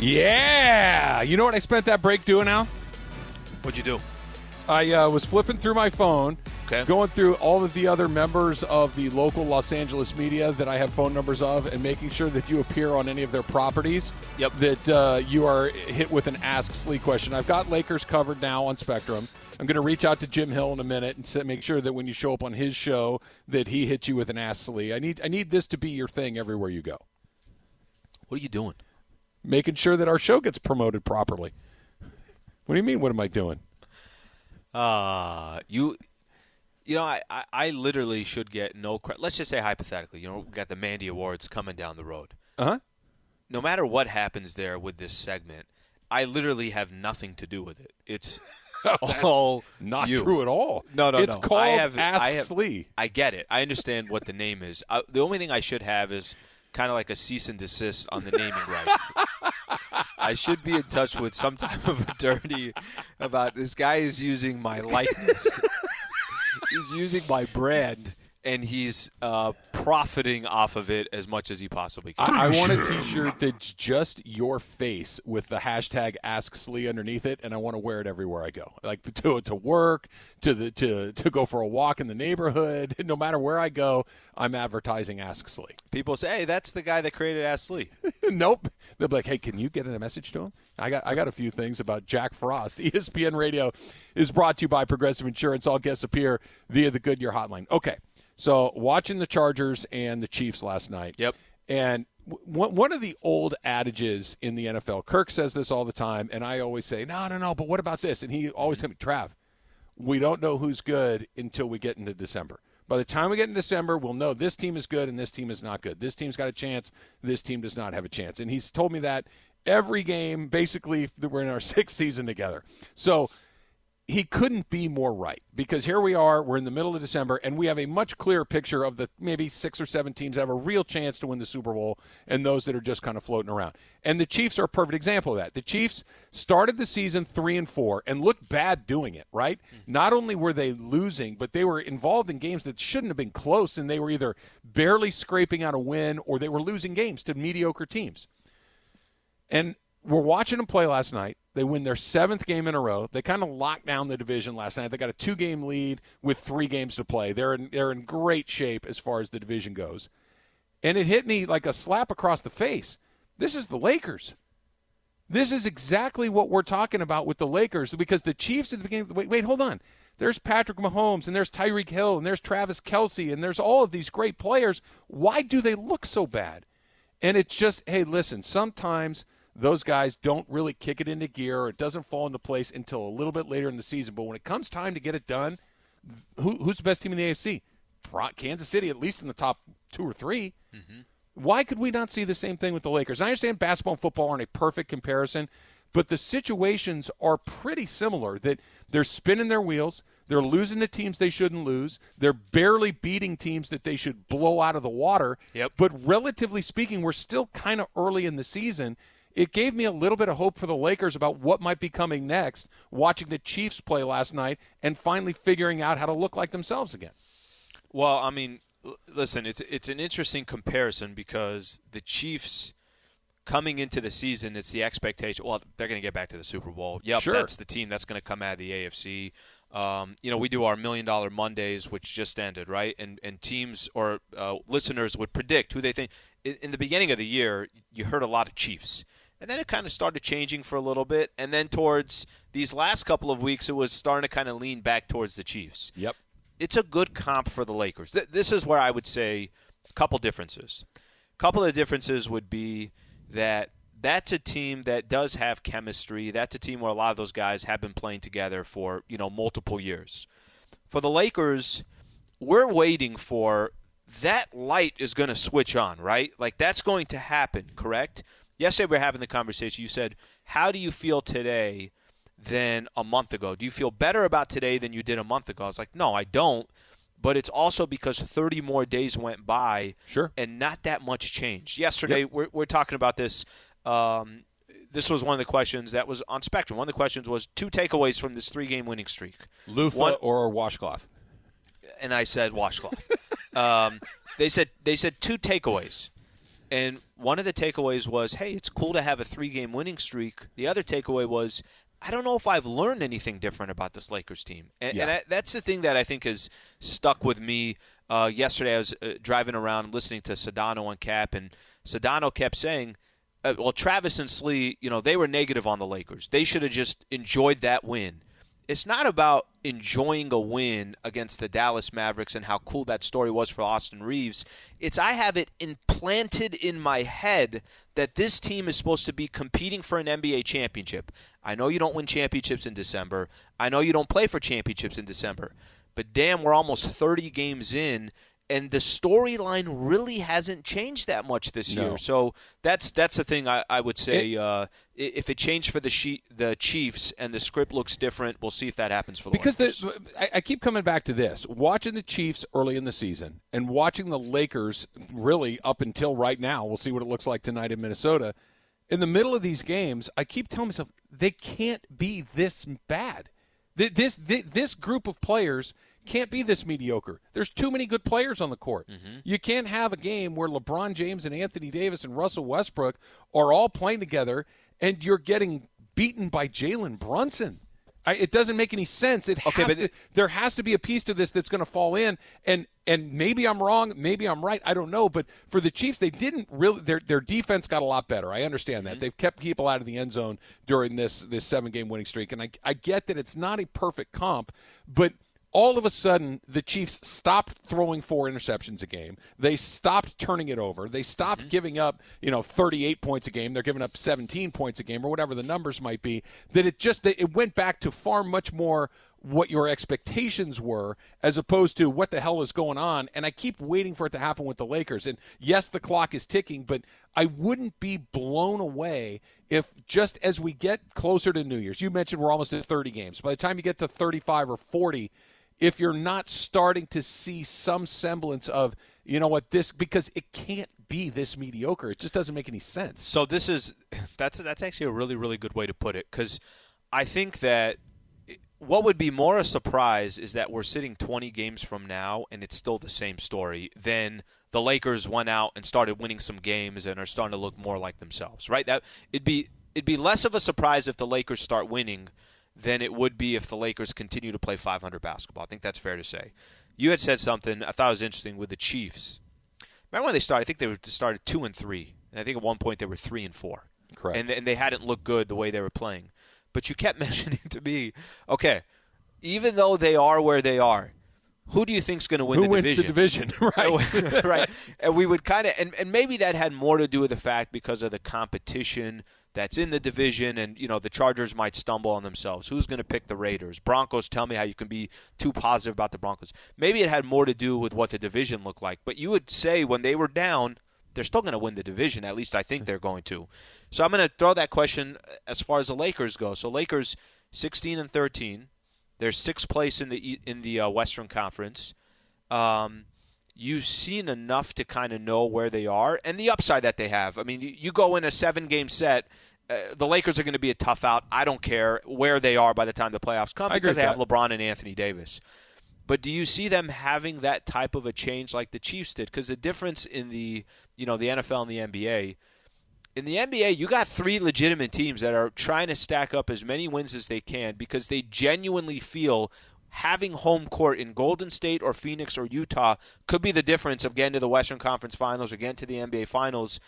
Yeah. You know what I spent that break doing, Al? What'd you do? I uh, was flipping through my phone, Okay. going through all of the other members of the local Los Angeles media that I have phone numbers of, and making sure that you appear on any of their properties. Yep. That uh, you are hit with an Ask Slee question. I've got Lakers covered now on Spectrum. I'm going to reach out to Jim Hill in a minute and make sure that when you show up on his show, that he hits you with an Ask Slee. I need I need this to be your thing everywhere you go, What are you doing? Making sure that our show gets promoted properly. What do you mean? What am I doing? Uh you you know, I, I, I literally should get no credit. Let's just say hypothetically, you know, we got the Mandy Awards coming down the road. Uh huh. No matter what happens there with this segment, I literally have nothing to do with it. It's all Not you. true at all. No, no, it's no. called I have, Ask I have, Slee. I get it. I understand what the name is. Uh, the only thing I should have is kind of like a cease and desist on the naming rights. I should be in touch with some type of attorney about this guy is using my likeness. he's using my brand, and he's uh, profiting off of it as much as he possibly can. I, I want a T-shirt that's just your face with the hashtag Ask Slee underneath it, and I want to wear it everywhere I go, like to to work, to the to to go for a walk in the neighborhood. No matter where I go, I'm advertising Ask Slee. People say, "Hey, that's the guy that created Ask Lee." nope. They'll be like, "Hey, can you get a message to him?" I got I got a few things about Jack Frost. ESPN Radio is brought to you by Progressive Insurance. All guests appear via the Goodyear Hotline. Okay, so watching the Chargers and the Chiefs last night. Yep. And w- one of the old adages in the NFL, Kirk says this all the time, and I always say, "No, no, no." But what about this? And he always tells me, "Trav, we don't know who's good until we get into December." By the time we get in December, we'll know this team is good and this team is not good. This team's got a chance. This team does not have a chance. And he's told me that every game, basically, that we're in our sixth season together. So he couldn't be more right because here we are, we're in the middle of December, and we have a much clearer picture of the maybe six or seven teams that have a real chance to win the Super Bowl and those that are just kind of floating around. And the Chiefs are a perfect example of that. The Chiefs started the season three and four and looked bad doing it, right? Mm-hmm. Not only were they losing, but they were involved in games that shouldn't have been close, and they were either barely scraping out a win or they were losing games to mediocre teams. And we're watching them play last night. They win their seventh game in a row. They kind of locked down the division last night. They got a two-game lead with three games to play. They're in, they're in great shape as far as the division goes. And it hit me like a slap across the face. This is the Lakers. This is exactly what we're talking about with the Lakers because the Chiefs at the beginning. Wait, wait, hold on. There's Patrick Mahomes and there's Tyreek Hill and there's Travis Kelce and there's all of these great players. Why do they look so bad? And it's just, hey, listen, sometimes those guys don't really kick it into gear or it doesn't fall into place until a little bit later in the season. But when it comes time to get it done, who, who's the best team in the AFC? Pro- Kansas City, at least in the top two or 3 mm-hmm. Why could we not see the same thing with the Lakers? I understand basketball and football aren't a perfect comparison, but the situations are pretty similar. That they're spinning their wheels, they're losing to teams they shouldn't lose, they're barely beating teams that they should blow out of the water. Yep. But relatively speaking, we're still kind of early in the season. It gave me a little bit of hope for the Lakers about what might be coming next, watching the Chiefs play last night and finally figuring out how to look like themselves again. Well, I mean, listen, it's it's an interesting comparison because the Chiefs coming into the season, it's the expectation. Well, they're going to get back to the Super Bowl. Yep, Sure. that's the team that's going to come out of the AFC. Um, you know, we do our Million Dollar Mondays, which just ended, right? And and teams or uh, listeners would predict who they think. In, in the beginning of the year, you heard a lot of Chiefs. And then it kind of started changing for a little bit. And then towards these last couple of weeks, it was starting to kind of lean back towards the Chiefs Yep. it's a good comp for the Lakers. Th- this is where I would say a couple differences. A couple of differences would be that that's a team that does have chemistry. That's a team where a lot of those guys have been playing together for, you know, multiple years. For the Lakers, we're waiting for that light is going to switch on, right? Like that's going to happen, correct? Yesterday we were having the conversation. You said, "How do you feel today than a month ago? Do you feel better about today than you did a month ago?" I was like, "No, I don't." But it's also because 30 more days went by, Sure. and not that much changed. Yesterday, Yep. we're, we're talking about this. Um, this was one of the questions that was on Spectrum. One of the questions was two takeaways from this three-game winning streak. Loofah One- or washcloth? and I said washcloth. um, they said they said two takeaways, and one of the takeaways was, "Hey, it's cool to have a three-game winning streak." The other takeaway was, "I don't know if I've learned anything different about this Lakers team," and, Yeah. and I, that's the thing that I think has stuck with me. Uh, yesterday, I was uh, driving around listening to Sedano on Cap, and Sedano kept saying. Uh, well, Travis and Slee, you know, they were negative on the Lakers. They should have just enjoyed that win it's not about enjoying a win against the Dallas Mavericks and how cool that story was for Austin Reaves. It's I have it implanted in my head that this team is supposed to be competing for an NBA championship. I know you don't win championships in December. I know you don't play for championships in December. But damn, we're almost 30 games in and the storyline really hasn't changed that much this No. year. So that's that's the thing I, I would say. It- uh, if it changed for the she- the Chiefs and the script looks different, we'll see if that happens for the Because the, I, I keep coming back to this: watching the Chiefs early in the season and watching the Lakers really up until right now. We'll see what it looks like tonight in Minnesota. In the middle of these games, I keep telling myself they can't be this bad. Th- This this, this group of players can't be this mediocre. There's too many good players on the court. Mm-hmm. You can't have a game where LeBron James and Anthony Davis and Russell Westbrook are all playing together and you're getting beaten by Jalen Brunson. I, it doesn't make any sense. It Okay, but to, there has to be a piece to this that's going to fall in, and and maybe I'm wrong, maybe I'm right, I don't know. But for the Chiefs, they didn't really. Their their defense got a lot better. I understand that mm-hmm. they've kept people out of the end zone during this this seven game winning streak, and I I get that it's not a perfect comp, but all of a sudden the Chiefs stopped throwing four interceptions a game. They stopped turning it over. They stopped mm-hmm. giving up, you know, 38 points a game. They're giving up 17 points a game or whatever the numbers might be. That it just that it went back to far much more what your expectations were as opposed to what the hell is going on. And I keep waiting for it to happen with the Lakers. And yes, the clock is ticking, but I wouldn't be blown away if just as we get closer to New Year's, you mentioned we're almost at 30 games. By the time you get to 35 or 40, if you're not starting to see some semblance of, you know what, this, because it can't be this mediocre. It just doesn't make any sense. So this is that's that's actually a really really good way to put it because I think that what would be more a surprise is that we're sitting 20 games from now and it's still the same story than the Lakers went out and started winning some games and are starting to look more like themselves, right? That it'd be it'd be less of a surprise if the Lakers start winning than it would be if the Lakers continue to play 500 basketball. I think that's fair to say. You had said something I thought was interesting with the Chiefs. Remember when they started? I think they were started two and three, and I think at one point they were three and four. Correct. And and they hadn't looked good the way they were playing. But you kept mentioning to me, okay, even though they are where they are, who do you think's going to win Who the wins division? the division? right. right. And we would kind of, and, and maybe that had more to do with the fact because of the competition that's in the division, and you know the Chargers might stumble on themselves. Who's going to pick the Raiders? Broncos. Tell me how you can be too positive about the Broncos. Maybe it had more to do with what the division looked like. But you would say when they were down, they're still going to win the division. At least I think they're going to. So I'm going to throw that question as far as the Lakers go. So Lakers 16 and 13. They're sixth place in the in the uh, Western Conference. Um, you've seen enough to kind of know where they are and the upside that they have. I mean, you, you go in a seven game set. Uh, the Lakers are going to be a tough out. I don't care where they are by the time the playoffs come because they have that. LeBron and Anthony Davis. But do you see them having that type of a change like the Chiefs did? Because the difference in the you know the NFL and the NBA, in the NBA, you got three legitimate teams that are trying to stack up as many wins as they can because they genuinely feel having home court in Golden State or Phoenix or Utah could be the difference of getting to the Western Conference Finals or getting to the NBA Finals.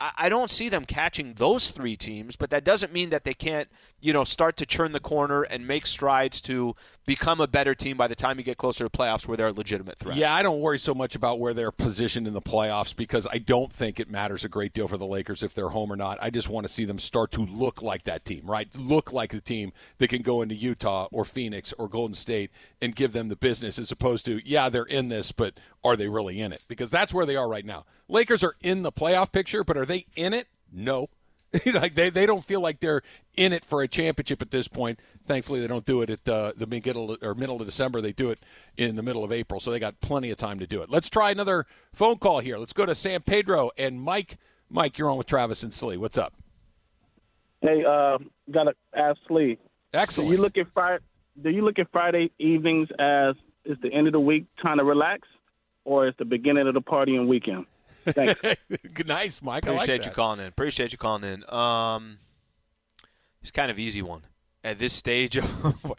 I don't see them catching those three teams, but that doesn't mean that they can't, you know, start to turn the corner and make strides to become a better team by the time you get closer to playoffs where they're a legitimate threat. Yeah, I don't worry so much about where they're positioned in the playoffs because I don't think it matters a great deal for the Lakers if they're home or not. I just want to see them start to look like that team, right? Look like the team that can go into Utah or Phoenix or Golden State and give them the business as opposed to, yeah, they're in this, but are they really in it? Because that's where they are right now. Lakers are in the playoff picture, but are they in it? No. like they, they don't feel like they're in it for a championship at this point. Thankfully, they don't do it at uh, the middle or middle of December. They do it in the middle of April, so they got plenty of time to do it. Let's try another phone call here. Let's go to San Pedro and Mike. Mike, you're on with Travis and Slee. What's up? Hey, uh, gotta ask Slee. Excellent. Do you look at Friday? Do you look at Friday evenings as is the end of the week, time to relax, or is the beginning of the party and weekend? Thanks. nice, Mike. Appreciate like you calling in. Appreciate you calling in. Um, it's kind of easy one at this stage. Of,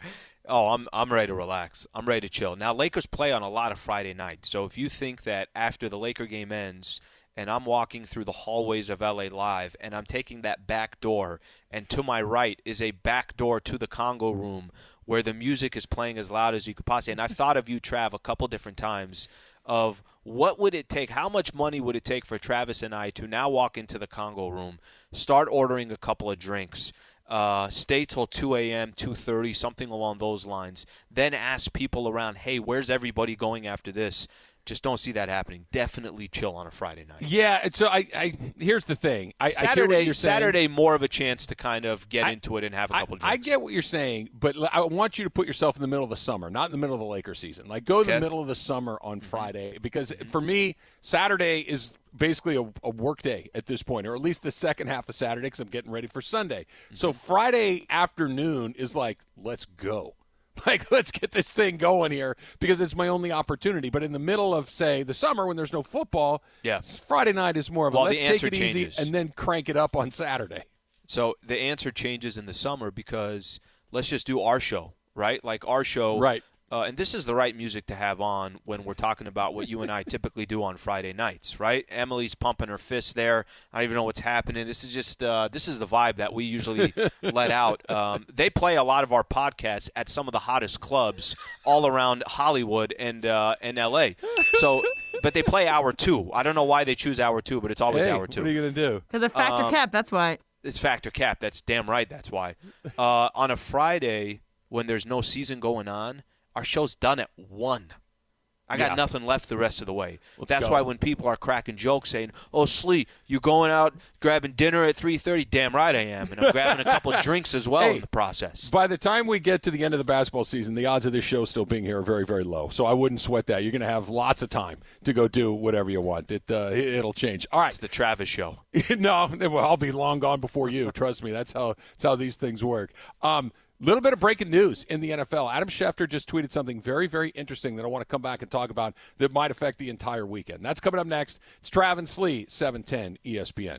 oh, I'm I'm ready to relax. I'm ready to chill. Now Lakers play on a lot of Friday nights, so if you think that after the Laker game ends and I'm walking through the hallways of LA Live and I'm taking that back door, and to my right is a back door to the Conga room where the music is playing as loud as you could possibly. And I've thought of you, Trav, a couple different times of what would it take, how much money would it take for Travis and I to now walk into the Conga room, start ordering a couple of drinks, uh, stay till 2 a.m., 2:30, something along those lines. Then ask people around, "Hey, where's everybody going after this?" Just don't see that happening. Definitely chill on a Friday night. Yeah, so I, I here's the thing. I, Saturday, I hear what you're saying. Saturday, more of a chance to kind of get I- into it and have a couple I drinks. I get what you're saying, but I want you to put yourself in the middle of the summer, not in the middle of the Laker season. Like go Okay. the middle of the summer on Mm-hmm. Friday because for me, Saturday is basically a, a work day at this point, or at least the second half of Saturday because I'm getting ready for Sunday. So Mm-hmm. Friday afternoon is like, let's go. Like, let's get this thing going here because it's my only opportunity. But in the middle of, say, the summer when there's no football, Yeah. Friday night is more of a Well, the let's take it easy and then crank it up on Saturday. So the answer changes in the summer because let's just do our show, right? Like our show, Right. Uh, and this is the right music to have on when we're talking about what you and I typically do on Friday nights, right? Emily's pumping her fists there. I don't even know what's happening. This is just uh, this is the vibe that we usually let out. Um, they play a lot of our podcasts at some of the hottest clubs all around Hollywood and uh, and L.A. So, but they play hour two. I don't know why they choose hour two, but it's always Hey, hour two. What are you going to do? Because of factor Um, cap, that's why. it's factor cap. That's damn right. That's why. Uh, on a Friday when there's no season going on, our show's done at one. I got Yeah. nothing left the rest of the way. Let's That's go. why when people are cracking jokes saying, "Oh, Slee, you going out grabbing dinner at 3:30?" Damn right I am, and I'm grabbing a couple drinks as well Hey, in the process. By the time we get to the end of the basketball season, the odds of this show still being here are very, very low. So I wouldn't sweat that. You're going to have lots of time to go do whatever you want. It uh, it- it'll change. All right. It's the Travis show. no, well, I'll be long gone before you. Trust me. That's how that's how these things work. Um, little bit of breaking news in the NFL. Adam Schefter just tweeted something very, very interesting that I want to come back and talk about that might affect the entire weekend. That's coming up next. It's Travis Slee, E 710 ESPN.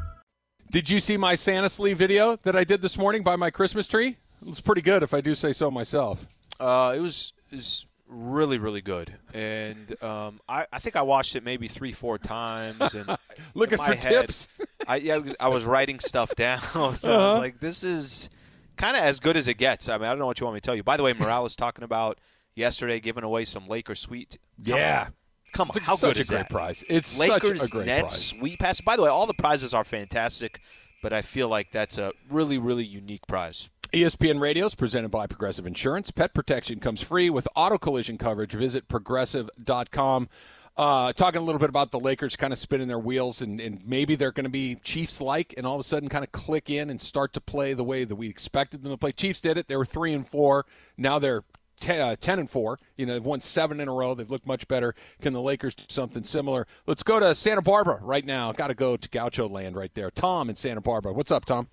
Did you see my Santa sleeve video that I did this morning by my Christmas tree? It was pretty good, if I do say so myself. Uh, it was is really really good, and um, I, I think I watched it maybe three four times. And Looking for head, tips. I yeah, I was, I was writing stuff down. I was Uh-huh. like, this is kind of as good as it gets. I mean, I don't know what you want me to tell you. By the way, Morales talking about yesterday giving away some Laker. Come Yeah. Come on, It's how good a is great that? prize. It's Lakers, such a great Nets, prize. Sweet Pass. By the way, all the prizes are fantastic, but I feel like that's a really, really unique prize. ESPN Radio is presented by Progressive Insurance. Pet protection comes free with auto collision coverage. Visit progressive.com. Uh, talking a little bit about the Lakers kind of spinning their wheels, and, and maybe they're going to be Chiefs like, and all of a sudden kind of click in and start to play the way that we expected them to play. Chiefs did it. They were three and four. Now they're ten, uh, 10 and 4. You know, they've won seven in a row. They've looked much better. Can the Lakers do something similar? Let's go to Santa Barbara right now. Got to go to Gaucho land right there. Tom in Santa Barbara. What's up, Tom?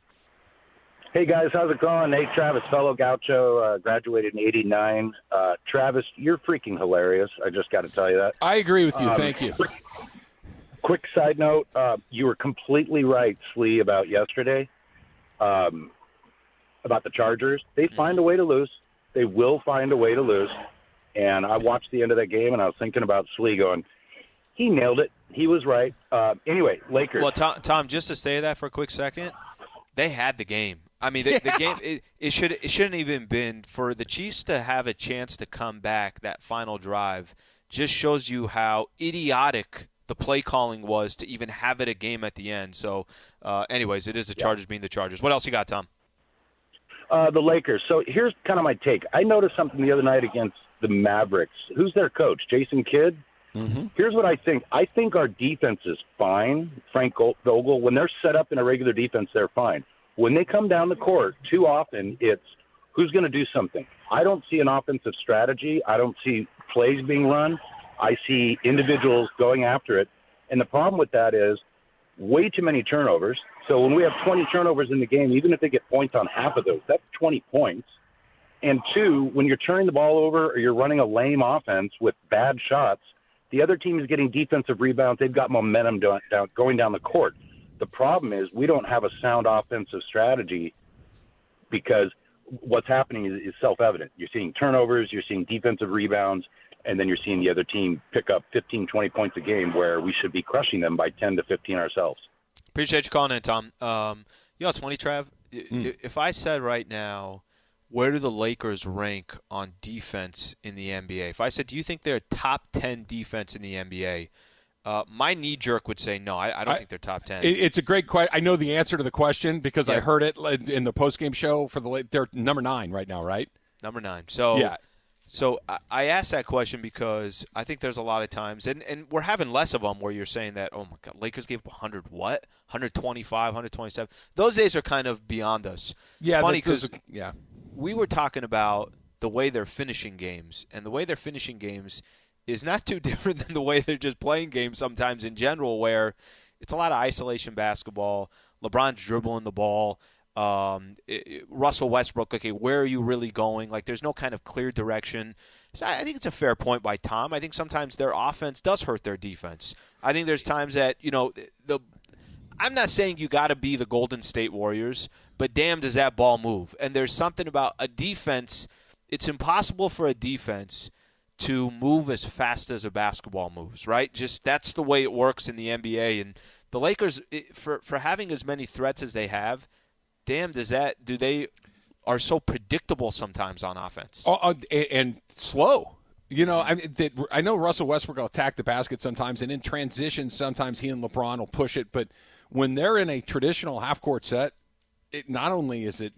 Hey guys, how's it going? Nate Travis, fellow Gaucho, uh, graduated in '89. Uh, Travis, you're freaking hilarious. I just got to tell you that. I agree with you. Um, Thank you. Quick side note: uh, you were completely right, Slee, about yesterday. Um, about the Chargers, they find a way to lose. They will find a way to lose. And I watched the end of that game, and I was thinking about Slee going, he nailed it. He was right. Uh, anyway, Lakers. Well, Tom, Tom, just to say that for a quick second, they had the game. I mean, the, the game it, it should it shouldn't even been for the Chiefs to have a chance to come back that final drive. Just shows you how idiotic the play calling was to even have it a game at the end. So, uh, anyways, it is the Chargers being the Chargers. What else you got, Tom? Uh, the Lakers. So here's kind of my take. I noticed something the other night against the Mavericks. Who's their coach? Jason Kidd. Mm-hmm. Here's what I think. I think our defense is fine. Frank Vogel. When they're set up in a regular defense, they're fine. When they come down the court, too often it's who's going to do something. I don't see an offensive strategy. I don't see plays being run. I see individuals going after it. And the problem with that is way too many turnovers. So when we have 20 turnovers in the game, even if they get points on half of those, that's 20 points. And two, when you're turning the ball over or you're running a lame offense with bad shots, the other team is getting defensive rebounds. They've got momentum down, going down the court. The problem is we don't have a sound offensive strategy because what's happening is, is self-evident. You're seeing turnovers, you're seeing defensive rebounds, and then you're seeing the other team pick up 15, 20 points a game where we should be crushing them by 10 to 15 ourselves. Appreciate you calling in, Tom. Um, you know, it's funny, Trav. Mm. If I said right now, where do the Lakers rank on defense in the NBA? If I said, do you think they're top 10 defense in the NBA? Uh, my knee jerk would say no. I, I don't I, think they're top ten. It's a great question. I know the answer to the question because yeah. I heard it in the post game show for the. They're number nine right now, right? Number nine. So yeah. So I asked that question because I think there's a lot of times, and, and we're having less of them where you're saying that, oh my God, Lakers gave up 100 what? 125, 127. Those days are kind of beyond us. Yeah, funny because yeah, we were talking about the way they're finishing games, and the way they're finishing games is not too different than the way they're just playing games sometimes in general, where it's a lot of isolation basketball. LeBron's dribbling the ball. Um, it, Russell Westbrook, okay, where are you really going? Like, there's no kind of clear direction. So I think it's a fair point by Tom. I think sometimes their offense does hurt their defense. I think there's times that you know the. I'm not saying you got to be the Golden State Warriors, but damn, does that ball move? And there's something about a defense. It's impossible for a defense to move as fast as a basketball moves, right? Just that's the way it works in the NBA. And the Lakers, for for having as many threats as they have, damn, does that do they are so predictable sometimes on offense oh, uh, and, and, slow. You know, I mean, they, I know Russell Westbrook will attack the basket sometimes, and in transition, sometimes he and LeBron will push it. But when they're in a traditional half court set, it not only is it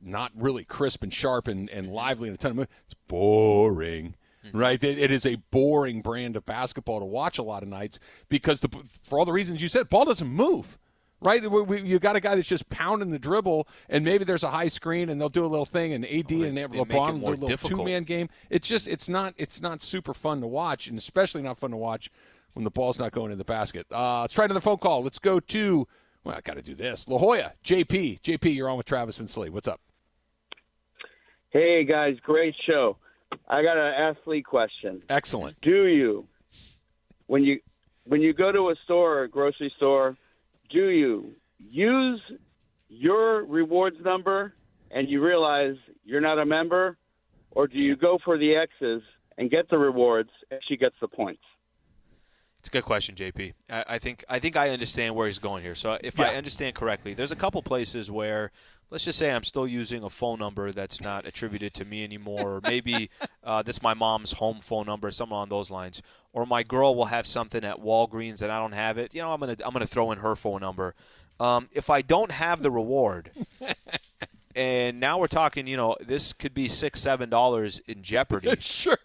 not really crisp and sharp and, and lively and a ton of it's boring. Mm-hmm. Right, it, it is a boring brand of basketball to watch a lot of nights because the, for all the reasons you said, ball doesn't move right? We, we, you got a guy that's just pounding the dribble, and maybe there's a high screen, and they'll do a little thing, and AD well, and LeBron do a little two man game. It's just it's not it's not super fun to watch, and especially not fun to watch when the ball's not going in the basket. Uh, let's try another phone call. Let's go to well, I got to do this. La Jolla, JP, JP, you're on with Travis and Slee. What's up? Hey guys, great show. I got an athlete question. Excellent. Do you when you when you go to a store a grocery store do you use your rewards number and you realize you're not a member, or do you go for the X's and get the rewards and she gets the points? It's a good question, JP. I, I think I think I understand where he's going here. So if yeah. I understand correctly, there's a couple places where let's just say I'm still using a phone number that's not attributed to me anymore, or maybe uh, this is my mom's home phone number, something on those lines, or my girl will have something at Walgreens and I don't have it. You know, I'm gonna I'm gonna throw in her phone number. Um, if I don't have the reward, and now we're talking, you know, this could be six seven dollars in jeopardy. sure.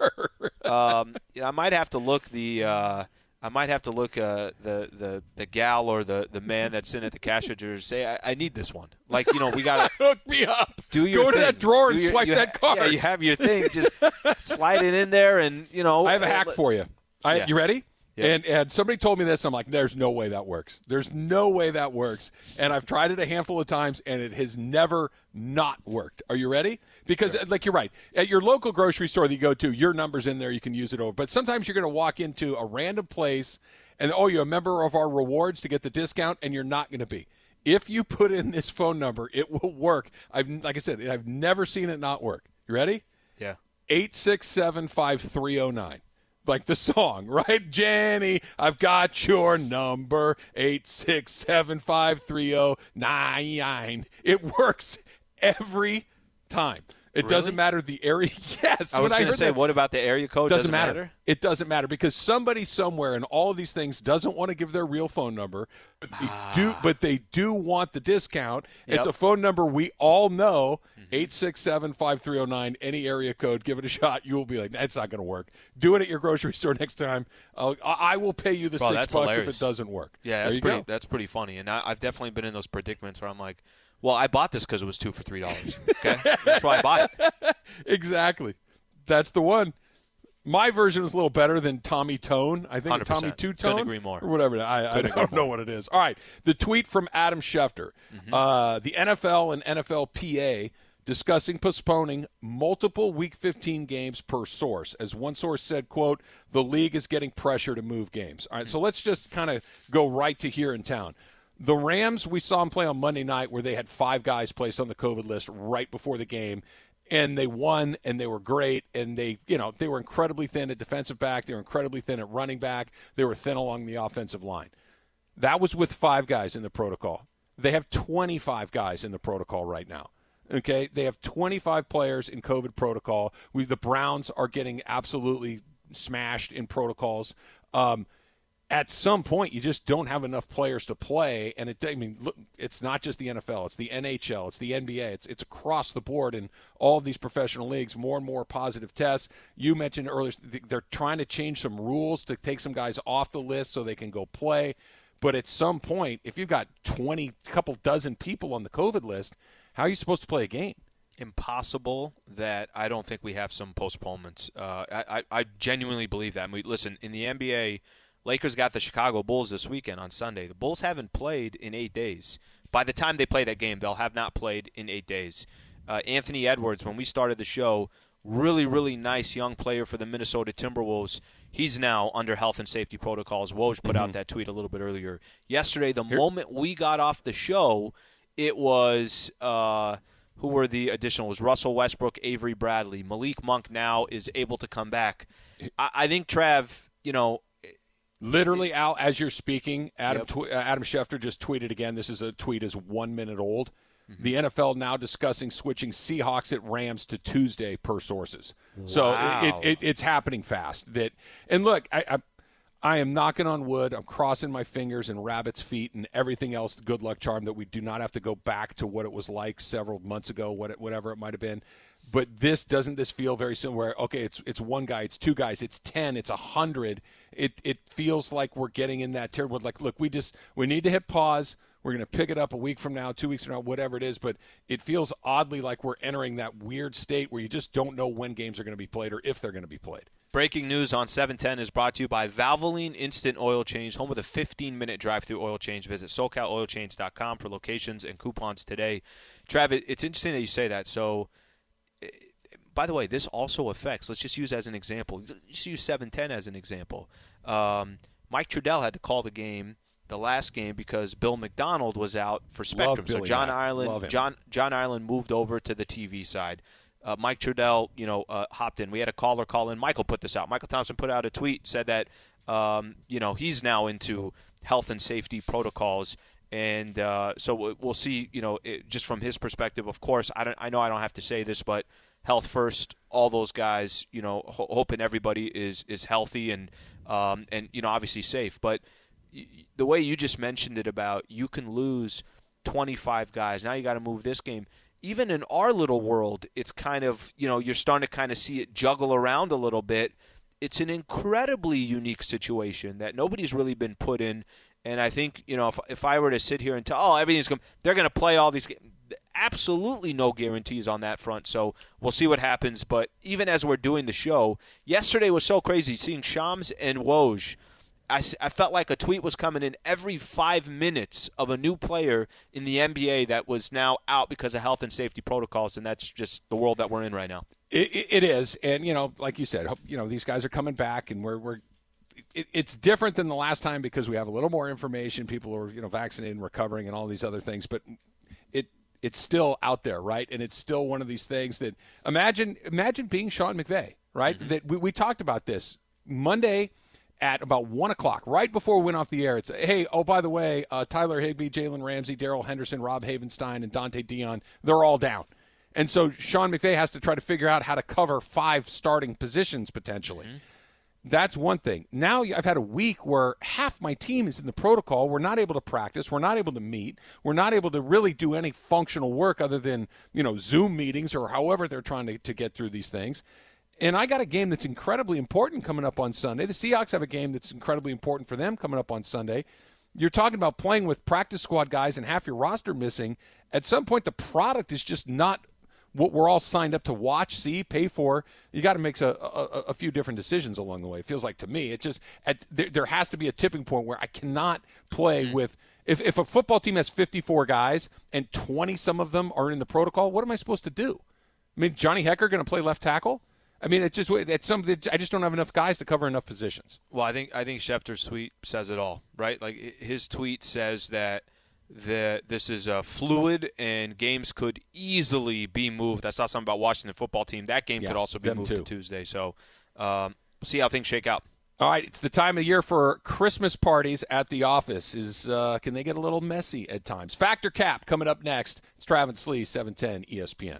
um, I might have to look the. Uh, I might have to look uh, the the the gal or the, the man that's in at the cash register say I, I need this one. Like you know we got to hook me up. Do your go thing. to that drawer do and swipe that ha- card. Yeah, you have your thing. Just slide it in there, and you know. I have a hack for you. I, yeah. You ready? Yeah. And and somebody told me this. I'm like, there's no way that works. There's no way that works. And I've tried it a handful of times, and it has never not worked. Are you ready? Because sure. like you're right. At your local grocery store that you go to, your number's in there. You can use it over. But sometimes you're going to walk into a random place and oh, you're a member of our rewards to get the discount, and you're not going to be. If you put in this phone number, it will work. I've like I said, I've never seen it not work. You ready? Yeah. Eight six seven five three zero oh nine. Like the song, right? Jenny, I've got your number eight six seven five three oh zero nine. It works every time. It Really? doesn't matter the area. Yes, I was going to say, that- what about the area code? doesn't, matter. It doesn't matter because somebody somewhere in all of these things doesn't want to give their real phone number, but they ah. do. But they do want the discount. It's a phone number we all know: mm-hmm. eight six seven five three zero nine. Any area code, give it a shot. You will be like, that's not going to work. Do it at your grocery store next time. I'll, I I will pay you the Bro, six bucks hilarious. if it doesn't work. Yeah, that's pretty. go. That's pretty funny. And I, I've definitely been in those predicaments where I'm like, well, I bought this because it was two for three dollars. Okay, that's why I bought it. exactly. That's the one. My version is a little better than Tommy Tone. I think 100%. Tommy Tutone agree more. or whatever. I, I don't know what it is. All right, the tweet from Adam Schefter, Mm-hmm. uh, the NFL and NFLPA discussing postponing multiple Week 15 games per source. As one source said, "quote The league is getting pressure to move games." All right, so let's just kind of go right to here in town. The Rams, we saw them play on Monday night where they had five guys placed on the COVID list right before the game and they won and they were great and they you know they were incredibly thin at defensive back they were incredibly thin at running back they were thin along the offensive line. That was with five guys in the protocol. They have 25 guys in the protocol right now okay? They have 25 players in covid protocol. We the browns are getting absolutely smashed in protocols. Um, at some point you just don't have enough players to play and it I mean look it's not just the NFL it's the NHL it's the NBA it's it's across the board in all of these professional leagues more and more positive tests you mentioned earlier they're trying to change some rules to take some guys off the list so they can go play but at some point if you've got 20 couple dozen people on the covid list how are you supposed to play a game impossible that I don't think we have some postponements. Uh, I, I, I genuinely believe that. And we, listen, in the NBA, Lakers got the Chicago Bulls this weekend on Sunday. The Bulls haven't played in eight days. By the time they play that game, they'll have not played in eight days. Uh, Anthony Edwards, when we started the show, really, really nice young player for the Minnesota Timberwolves. He's now under health and safety protocols. Woj put out that tweet a little bit earlier. Yesterday, the moment we got off the show, it was uh, who were the additional? It was Russell Westbrook, Avery Bradley, Malik Monk. Now is able to come back. I, I think Trav, you know, Literally, Al, as you're speaking, Adam Yep. tw- Adam Schefter just tweeted again. This is a tweet is one minute old. Mm-hmm. The NFL now discussing switching Seahawks at Rams to Tuesday per sources. So Wow. it, it, it's happening fast. That and look, I, I I am knocking on wood. I'm crossing my fingers and rabbit's feet and everything else. Good luck charm that we do not have to go back to what it was like several months ago, what it, whatever it might have been. But this doesn't this feel very similar? Okay, it's it's one guy, it's two guys, it's ten, it's a hundred. It it feels like we're getting in that terrible. Like, look, we just we need to hit pause. We're going to pick it up a week from now, two weeks from now, whatever it is. But it feels oddly like we're entering that weird state where you just don't know when games are going to be played or if they're going to be played. Breaking news on 710 is brought to you by Valvoline Instant Oil Change, home with a 15 minute drive through oil change. Visit SoCalOilChange.com for locations and coupons today. Travis, it's interesting that you say that. So, eh, by the way, this also affects, let's just use as an example, just use 710 as an example. Um, Mike Trudell had to call the game, the last game, because Bill Macdonald was out for Spectrum. So, John Mack. Ireland. John, John Ireland moved over to the TV side. Uh, Mike Trudell, you know, uh, hopped in. We had a caller call in. Mychal put this out. Mychal Thompson put out a tweet said that, um, you know, he's now into health and safety protocols, and uh, so we- we'll see. You know, it, just from his perspective, of course, I don't. I know I don't have to say this, but health first. All those guys, you know, ho- hoping everybody is is healthy and um, and you know, obviously safe. But the way you just mentioned it about you can lose 25 guys. Now you got to move this game. Even in our little world, it's kind of, you know, you're starting to kind of see it juggle around a little bit. It's an incredibly unique situation that nobody's really been put in. And I think, you know, if, if I were to sit here and tell, oh, everything's going, they're going to play all these games. Absolutely no guarantees on that front. So we'll see what happens. But even as we're doing the show, yesterday was so crazy seeing Shams and Woj. I, I felt like a tweet was coming in every five minutes of a new player in the NBA that was now out because of health and safety protocols, and that's just the world that we're in right now. It, it- is, and you know, like you said, you know, these guys are coming back, and we're we're. It, it's different than the last time because we have a little more information. People are you know vaccinated and recovering and all these other things, but it it's still out there, right? And it's still one of these things that imagine imagine being Sean McVay, right? Mm-hmm. That we, we talked about this Monday at about one o'clock, right before we went off the air. It's hey, oh by the way, uh, Tyler Higbee, Jalen Ramsey, Darrell Henderson, Rob Havenstein, and Donte Deayon, they're all down. And so Sean McVay has to try to figure out how to cover five starting positions potentially. Mm-hmm. That's one thing. Now I've had a week where half my team is in the protocol. We're not able to practice. We're not able to meet. We're not able to really do any functional work other than, you know, Zoom meetings or however they're trying to, to get through these things. And I got a game that's incredibly important coming up on Sunday. The Seahawks have a game that's incredibly important for them coming up on Sunday. You're talking about playing with practice squad guys and half your roster missing. At some point, the product is just not what we're all signed up to watch, see, pay for. You got to make a, a, a, few different decisions along the way. It feels like to me, it just at, there, there, has to be a tipping point where I cannot play mm-hmm. with. If, if a football team has 54 guys and 20 some of them are in the protocol, what am I supposed to do? I mean, Johnny Hekker going to play left tackle? I mean, it's just it's something. I just don't have enough guys to cover enough positions. Well, I think I think Schefter's tweet says it all, right? Like his tweet says that that this is a fluid and games could easily be moved. I saw something about Washington football team. That game yeah, could also be moved too. to Tuesday. So um, we'll see how things shake out. All right, it's the time of year for Christmas parties at the office. Is uh, can they get a little messy at times? Factor Cap coming up next. It's Travis Lee, seven ten ESPN.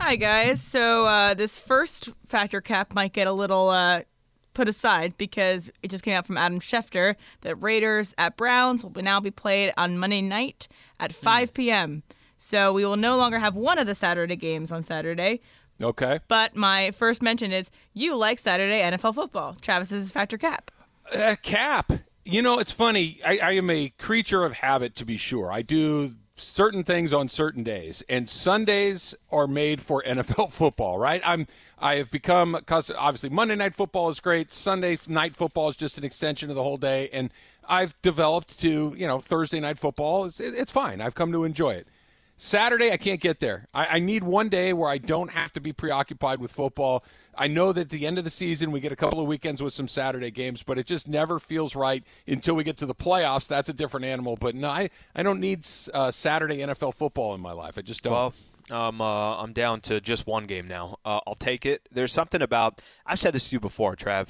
Hi, guys. So, uh, this first factor cap might get a little uh, put aside because it just came out from Adam Schefter that Raiders at Browns will now be played on Monday night at 5 p.m. So, we will no longer have one of the Saturday games on Saturday. Okay. But my first mention is you like Saturday NFL football. Travis's factor cap. Uh, cap. You know, it's funny. I, I am a creature of habit, to be sure. I do certain things on certain days, and Sundays are made for NFL football, right? I'm I have become obviously Monday night football is great. Sunday night football is just an extension of the whole day, and I've developed to you know Thursday night football. It's, it's fine. I've come to enjoy it. Saturday, I can't get there. I, I, need one day where I don't have to be preoccupied with football. I know that at the end of the season, we get a couple of weekends with some Saturday games, but it just never feels right until we get to the playoffs. That's a different animal. But no, I, I don't need uh, Saturday NFL football in my life. I just don't. Well, um, uh, I'm down to just one game now. Uh, I'll take it. There's something about I've said this to you before, Trav.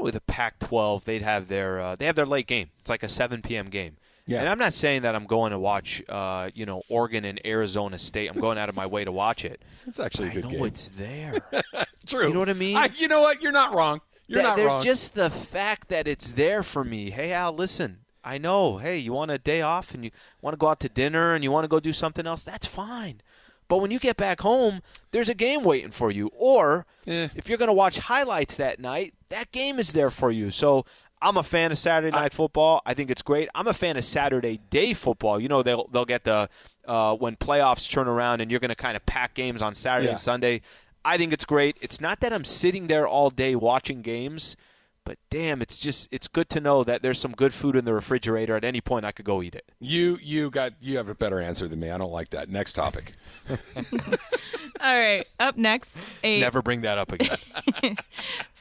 With the Pac-12, they'd have their uh, they have their late game. It's like a 7 p.m. game. Yeah. And I'm not saying that I'm going to watch, uh, you know, Oregon and Arizona State. I'm going out of my way to watch it. It's actually a good I know game. it's there. True. You know what I mean? I, you know what? You're not wrong. You're Th- not there's wrong. just the fact that it's there for me. Hey, Al, listen. I know. Hey, you want a day off and you want to go out to dinner and you want to go do something else? That's fine. But when you get back home, there's a game waiting for you. Or eh. if you're going to watch highlights that night, that game is there for you. So I'm a fan of Saturday night football. I think it's great. I'm a fan of Saturday day football. You know, they'll they'll get the uh, when playoffs turn around and you're going to kind of pack games on Saturday yeah. and Sunday. I think it's great. It's not that I'm sitting there all day watching games. But damn, it's just it's good to know that there's some good food in the refrigerator. At any point, I could go eat it. You you got you have a better answer than me. I don't like that. Next topic. All right, up next, a never bring that up again.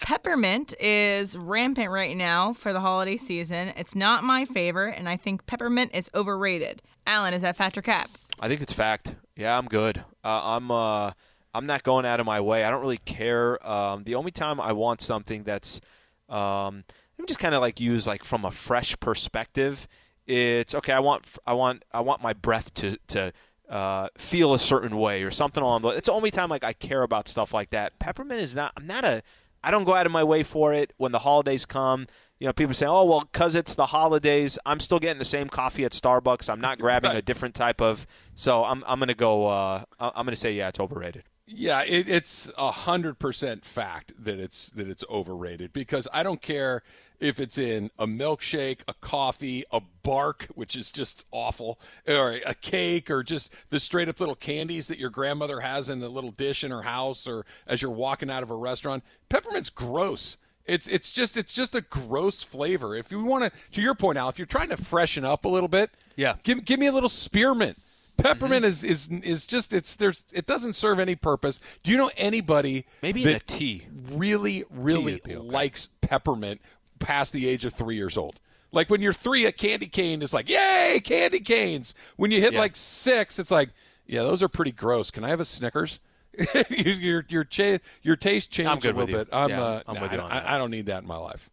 peppermint is rampant right now for the holiday season. It's not my favorite, and I think peppermint is overrated. Alan, is that fact or cap? I think it's fact. Yeah, I'm good. Uh, I'm uh, I'm not going out of my way. I don't really care. Um, the only time I want something that's um, let me just kind of like use like from a fresh perspective. It's okay. I want I want I want my breath to to uh, feel a certain way or something along the. It's the only time like I care about stuff like that. Peppermint is not. I'm not a. I don't go out of my way for it when the holidays come. You know, people say, "Oh, well, because it's the holidays, I'm still getting the same coffee at Starbucks. I'm not grabbing a different type of." So I'm I'm gonna go. Uh, I'm gonna say, yeah, it's overrated. Yeah, it, it's a hundred percent fact that it's that it's overrated because I don't care if it's in a milkshake, a coffee, a bark, which is just awful, or a cake, or just the straight up little candies that your grandmother has in a little dish in her house, or as you're walking out of a restaurant. Peppermint's gross. It's it's just it's just a gross flavor. If you want to, to your point, Al, if you're trying to freshen up a little bit, Yeah. give give me a little spearmint. Peppermint mm-hmm. is, is is just it's there's it doesn't serve any purpose. Do you know anybody Maybe that a tea. really really okay. likes peppermint past the age of three years old? Like when you're three, a candy cane is like yay candy canes. When you hit Yeah. like six, it's like yeah those are pretty gross. Can I have a Snickers? your your your, cha- your taste changed I'm good a little with you. bit. I'm Yeah, uh, I'm nah, with you I, on I- that. I don't need that in my life.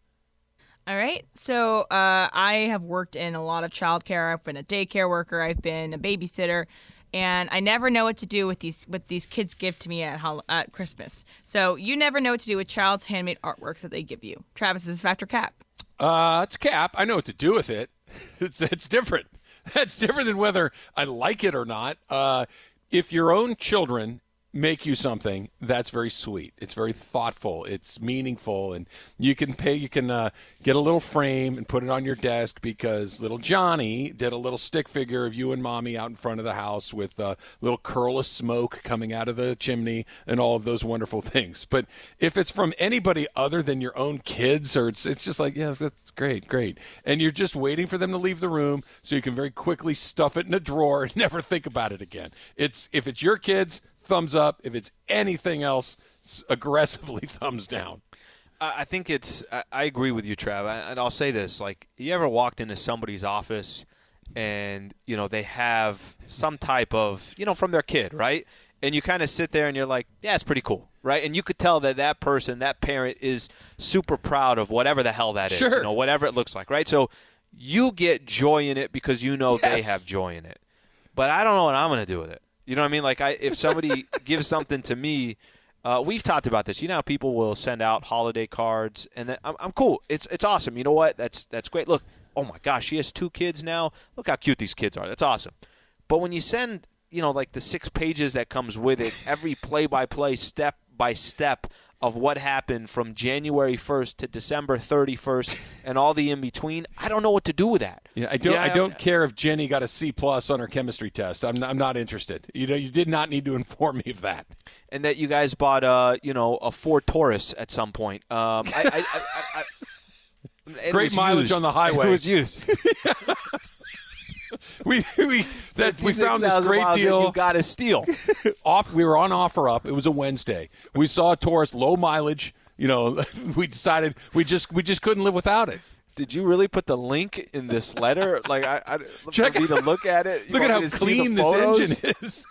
All right. So uh, I have worked in a lot of childcare. I've been a daycare worker. I've been a babysitter, and I never know what to do with these what these kids give to me at at Christmas. So you never know what to do with child's handmade artwork that they give you. Travis is Factor Cap. Uh, it's cap. I know what to do with it. It's it's different. That's different than whether I like it or not. Uh, if your own children make you something, that's very sweet. It's very thoughtful. It's meaningful, and you can pay. You can uh, get a little frame and put it on your desk because little Johnny did a little stick figure of you and mommy out in front of the house with a little curl of smoke coming out of the chimney and all of those wonderful things. But if it's from anybody other than your own kids, or it's it's just like yes, that's great, great, and you're just waiting for them to leave the room so you can very quickly stuff it in a drawer and never think about it again. It's if it's your kids, thumbs up. If it's anything else, aggressively thumbs down. I think it's. I- agree with you, Trav. And I'll say this: like, you ever walked into somebody's office, and you know they have some type of, you know, from their kid, right? And you kind of sit there and you're like, yeah, it's pretty cool, right? And you could tell that that person, that parent, is super proud of whatever the hell that is, Sure. you know, whatever it looks like, right? So you get joy in it because you know they have joy in it. But I don't know what I'm going to do with it. You know what I mean? Like, I if somebody gives something to me, uh, we've talked about this. You know, how people will send out holiday cards, and then I'm, I'm cool. It's it's awesome. You know what? That's that's great. Look, oh my gosh, she has two kids now. Look how cute these kids are. That's awesome. But when you send, you know, like the six pages that comes with it, every play-by-play, step by step of what happened from January 1st to December 31st, and all the in between, I don't know what to do with that. Yeah, I don't. I don't care if Jenny got a C plus on her chemistry test. I'm. Not, I'm not interested. You know, you did not need to inform me of that. and that you guys bought a you know a Ford Taurus at some point. Um, I, I, I, I, I, Great mileage used. on the highway. It was used. We we that we found this great deal. You got to steal. off. We were on offer up. It was a Wednesday. We saw a Taurus, low mileage. You know, we decided we just we just couldn't live without it. Did you really put the link in this letter? Like I, I Check me to look at it. You Look at how me to see clean this engine is.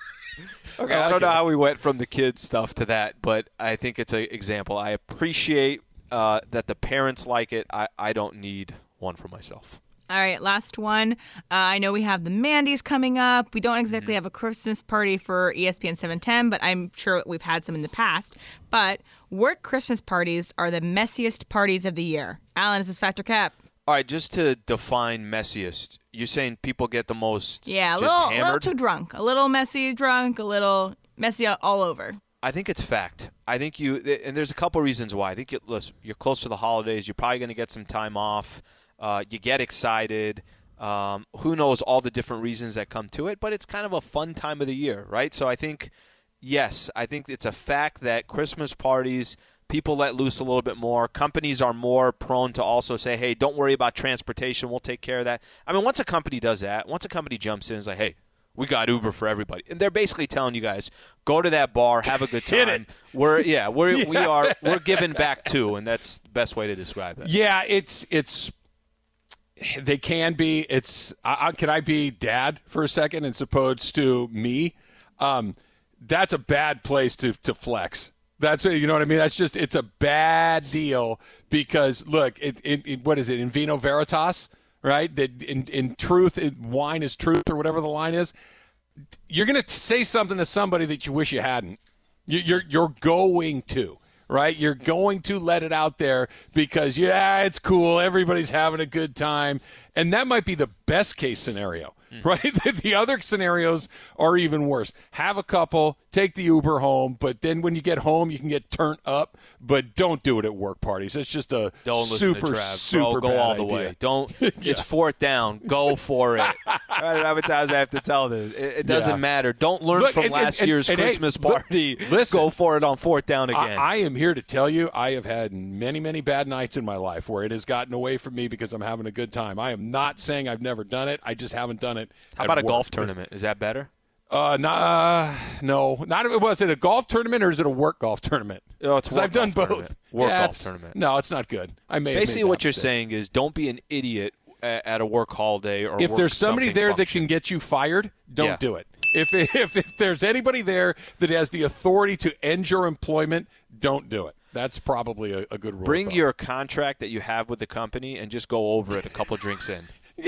Okay, I I, don't know it. how we went from the kids stuff to that, but I think it's an example. I appreciate uh, that the parents like it. I, I don't need one for myself. All right, last one. Uh, I know we have the Mandy's coming up. We don't Mm-hmm. exactly have a Christmas party for ESPN 710, but I'm sure we've had some in the past. But work Christmas parties are the messiest parties of the year. Alan, is this is Factor Cap. All right, just to define messiest, you're saying people get the most Yeah, a just little, little too drunk, a little messy drunk, a little messy all over. I think it's fact. I think you, and there's a couple reasons why. I think you, listen, you're close to the holidays. You're probably going to get some time off. Uh, you get excited. Um, who knows all the different reasons that come to it, but it's kind of a fun time of the year, right? So I think, yes, I think it's a fact that Christmas parties, people let loose a little bit more. Companies are more prone to also say, hey, don't worry about transportation. We'll take care of that. I mean, once a company does that, once a company jumps in, it's like, hey, we got Uber for everybody, and they're basically telling you guys go to that bar, have a good time. We're yeah, we're we are we're giving back too, and that's the best way to describe it. Yeah, it's it's they can be. It's I, I, can I be dad for a second as supposed to me? Um, that's a bad place to to flex. That's you know what I mean. That's just it's a bad deal because look, it, it, it what is it in vino veritas, right? That in in truth, it, wine is truth or whatever the line is. You're gonna say something to somebody that you wish you hadn't. You- You're you're going to right? You're going to let it out there because yeah, it's cool. Everybody's having a good time, and that might be the best case scenario. Right? the other scenarios are even worse. Have a couple, take the Uber home, but then when you get home, you can get turned up. But don't do it at work parties. It's just a Don't listen super, to Trav. super Bro, go bad all the idea. way. Don't. It's fourth down. Go for it. How many times I have to tell this? It, it doesn't Yeah. matter. Don't learn Look, from and- last and- year's and hey, Christmas look, party. listen. go for it on fourth down again. I, I am here to tell you, I have had many, many bad nights in my life where it has gotten away from me because I'm having a good time. I am not saying I've never done it. I just haven't done it. How about a golf tournament? Is that better? Uh, nah, no, not. Was it a golf tournament or is it a work golf tournament? Oh, it's I've done both. tournament. Work Yeah, golf tournament. No, it's not good. I may Basically, what you're mistake. saying is don't be an idiot at, a work holiday or If work there's somebody there that can get you fired, don't Yeah. do it. If, if if there's anybody there that has the authority to end your employment, don't do it. That's probably a, a good rule. bring your contract that you have with the company and just go over it a couple drinks in.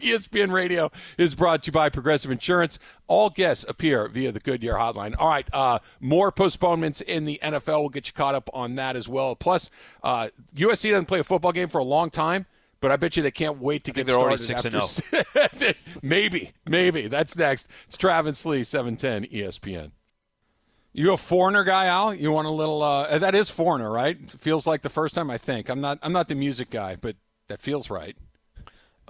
ESPN Radio is brought to you by Progressive Insurance. All guests appear via the Goodyear hotline. All right, uh, more postponements in the NFL. We'll get you caught up on that as well. Plus, uh, USC doesn't play a football game for a long time, but I bet you they can't wait to think get they're already started 6 and oh. after- maybe, maybe. That's next. It's Travis Lee, E 710 ESPN. You a foreigner guy, Al? You want a little? Uh, that is foreigner, right? Feels like the first time. I think I'm not. I'm not the music guy, but that feels right.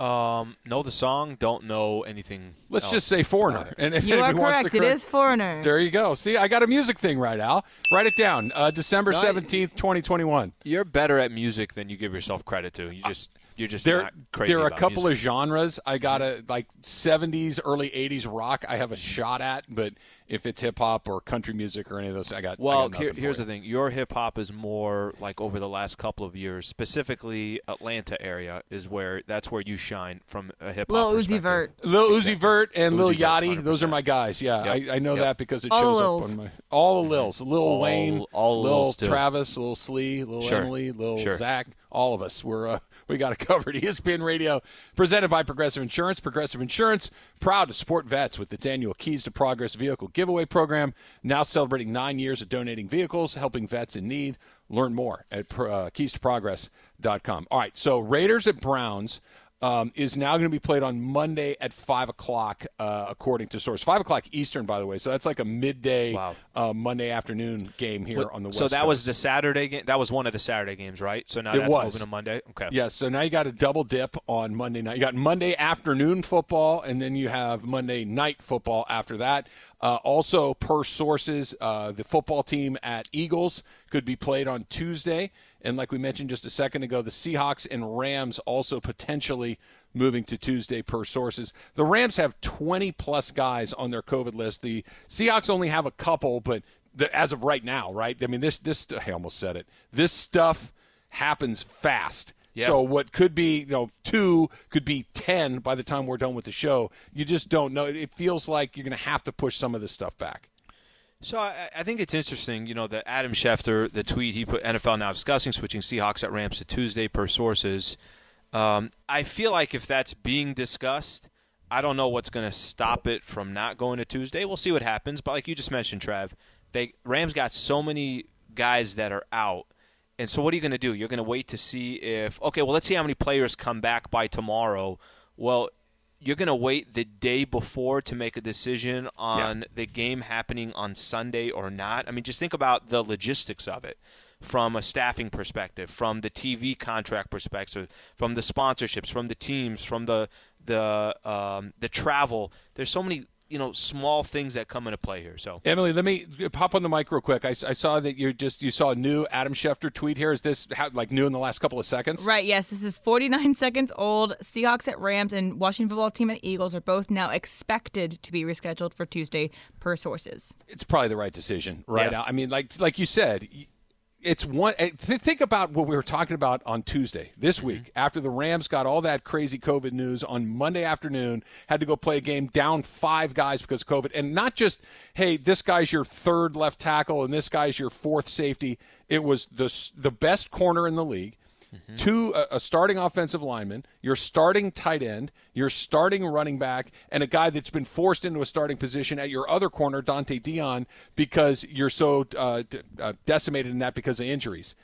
Um, know the song, don't know anything. Let's else just say foreigner. And if You are anybody wants to correct. It correct- foreigner. There you go. See, I got a music thing right, Al. Write it down. Uh, December seventeenth, twenty twenty one. You're better at music than you give yourself credit to. You just you're just There, not crazy there are a couple music. of genres. I got a like seventies, early eighties rock. I have a shot at, but if it's hip hop or country music or any of those, I got. I Well, got here, here's for the thing. Your hip hop is more like over the last couple of years, specifically Atlanta area is where that's where you shine from a hip hop. Lil Uzi. Vert. Lil Uzi Vert and Lil Uzi Vert, Yachty, those are my guys. Yeah, Yep. I, I know Yep. that because it All shows the up on my all the Lils, Lil All- Wayne, all the Lil Lils. Travis, Lil Slee, Lil Sure. Emily, Lil Sure. Zach, all of us. We're uh, we got it covered. ESPN Radio, presented by Progressive Insurance. Progressive Insurance, proud to support vets with its annual Keys to Progress vehicle giveaway program. Now celebrating nine years of donating vehicles, helping vets in need. Learn more at uh, keystoprogress.com. All right, so Raiders at Browns um, is now going to be played on Monday at five o'clock, uh, according to source. Five o'clock Eastern, by the way. So that's like a midday Wow. uh, Monday afternoon game here on the West So that was the Saturday game. That was one of the Saturday games, right? So now It that's was. moving to Monday. Okay. Yes, so now you got a double dip on Monday night. You got Monday afternoon football, and then you have Monday night football after that. Uh, also, per sources, uh, the football team at Eagles could be played on Tuesday. And like we mentioned just a second ago, the Seahawks and Rams also potentially moving to Tuesday per sources. The Rams have 20 plus guys on their COVID list. The Seahawks only have a couple, but the, as of right now, right? I mean, this this I almost said it. This stuff happens fast. Yeah. So what could be, you know, two could be ten by the time we're done with the show. You just don't know. It feels like you're going to have to push some of this stuff back. So I, I think it's interesting, you know, that Adam Schefter, the tweet he put, NFL now discussing switching Seahawks at Rams to Tuesday per sources. Um, I feel like if that's being discussed, I don't know what's going to stop it from not going to Tuesday. We'll see what happens. But like you just mentioned, Trav, they Rams got so many guys that are out. And so what are you going to do? You're going to wait to see if okay, well let's see how many players come back by tomorrow. Well, you're going to wait the day before to make a decision on the game happening on Sunday or not. I mean, just think about the logistics of it from a staffing perspective, from the TV contract perspective, from the sponsorships, from the teams, from the the um, the travel. There's so many you know small things that come into play here. So Emily, let me pop on the mic real quick. I, I saw that you just you saw a new Adam Schefter tweet here. Is this how, like new in the last couple of seconds? Right, yes, this is 49 seconds old. Seahawks at Rams and Washington football team at Eagles are both now expected to be rescheduled for Tuesday per sources. It's probably the right decision, right? Yeah. I mean, like like you said, y- it's one. eh, th- Think about what we were talking about on Tuesday this Mm-hmm. week after the Rams got all that crazy COVID news on Monday afternoon, had to go play a game down five guys because of COVID, and not just hey, this guy's your third left tackle and this guy's your fourth safety. It was the the best corner in the league. Two a, a starting offensive lineman, your starting tight end, your starting running back, and a guy that's been forced into a starting position at your other corner, Donte Deayon, because you're so uh, d- uh, decimated in that because of injuries.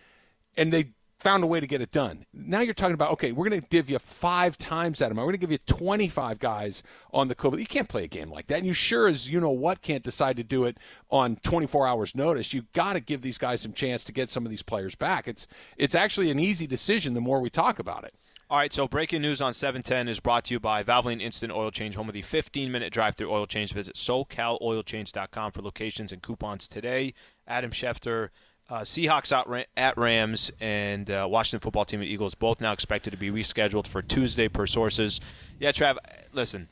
And they found a way to get it done. Now you're talking about okay, we're going to give you five times that amount. We're going to give you 25 guys on the COVID. You can't play a game like that. And you sure as you know what can't decide to do it on 24 hours notice. You've got to give these guys some chance to get some of these players back. It's it's actually an easy decision the more we talk about it. All right, so breaking news on 710 is brought to you by Valvoline Instant Oil Change, home of the 15-minute drive-through oil change. Visit SoCalOilChange.com for locations and coupons today. Adam Schefter, uh, Seahawks out ra- at Rams and uh, Washington football team and Eagles both now expected to be rescheduled for Tuesday per sources. Yeah, Trav, listen,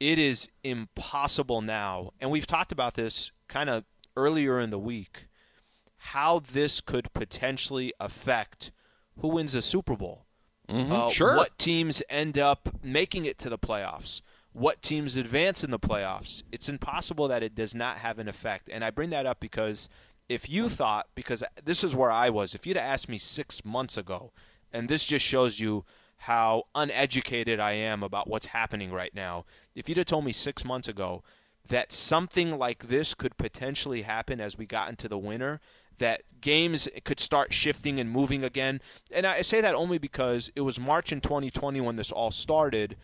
it is impossible now, and we've talked about this kind of earlier in the week, how this could potentially affect who wins the Super Bowl. Uh, sure. What teams end up making it to the playoffs? What teams advance in the playoffs? It's impossible that it does not have an effect. And I bring that up because if you thought, because this is where I was, if you'd asked me six months ago, and this just shows you how uneducated I am about what's happening right now, if you'd have told me six months ago that something like this could potentially happen as we got into the winter, that games could start shifting and moving again. And I say that only because it was March in 2020 when this all started.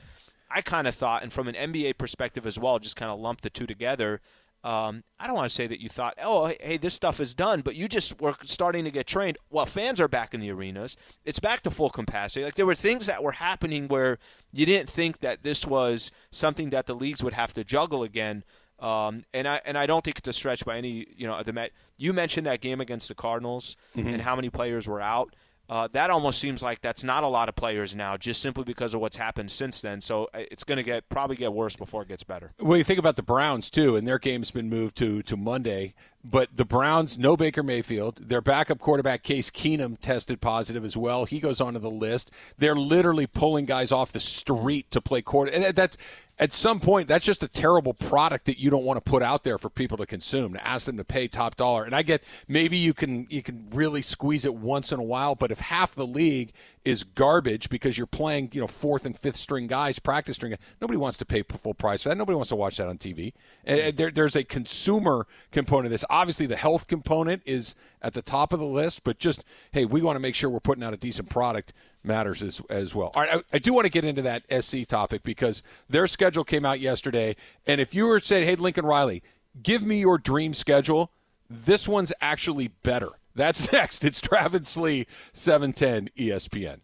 I kind of thought, and from an NBA perspective as well, just kind of lumped the two together. Um, I don't want to say that you thought, oh, hey, this stuff is done, but you just were starting to get trained. Well, fans are back in the arenas. It's back to full capacity. Like there were things that were happening where you didn't think that this was something that the leagues would have to juggle again. Um, and I and I don't think it's a stretch by any you know the Met. You mentioned that game against the Cardinals and how many players were out. Uh, that almost seems like that's not a lot of players now, just simply because of what's happened since then. So uh, it's going to get probably get worse before it gets better. Well, you think about the Browns too, and their game's been moved to to Monday. But the Browns, no Baker Mayfield. Their backup quarterback Case Keenum tested positive as well. He goes onto the list. They're literally pulling guys off the street to play quarter, and that's at some point that's just a terrible product that you don't want to put out there for people to consume to ask them to pay top dollar. And i get maybe you can you can really squeeze it once in a while but if half the league is garbage because you're playing you know fourth and fifth string guys practice string nobody wants to pay full price for that. Nobody wants to watch that on tv and there, there's a consumer component this. Obviously the health component is at the top of the list but just hey we want to make sure we're putting out a decent product matters as, as well. All right, I, I, do want to get into that SC topic because their schedule came out yesterday, and if you were saying, "Hey, Lincoln Riley, give me your dream schedule," this one's actually better. That's next. It's Travis Lee, seven ten ESPN.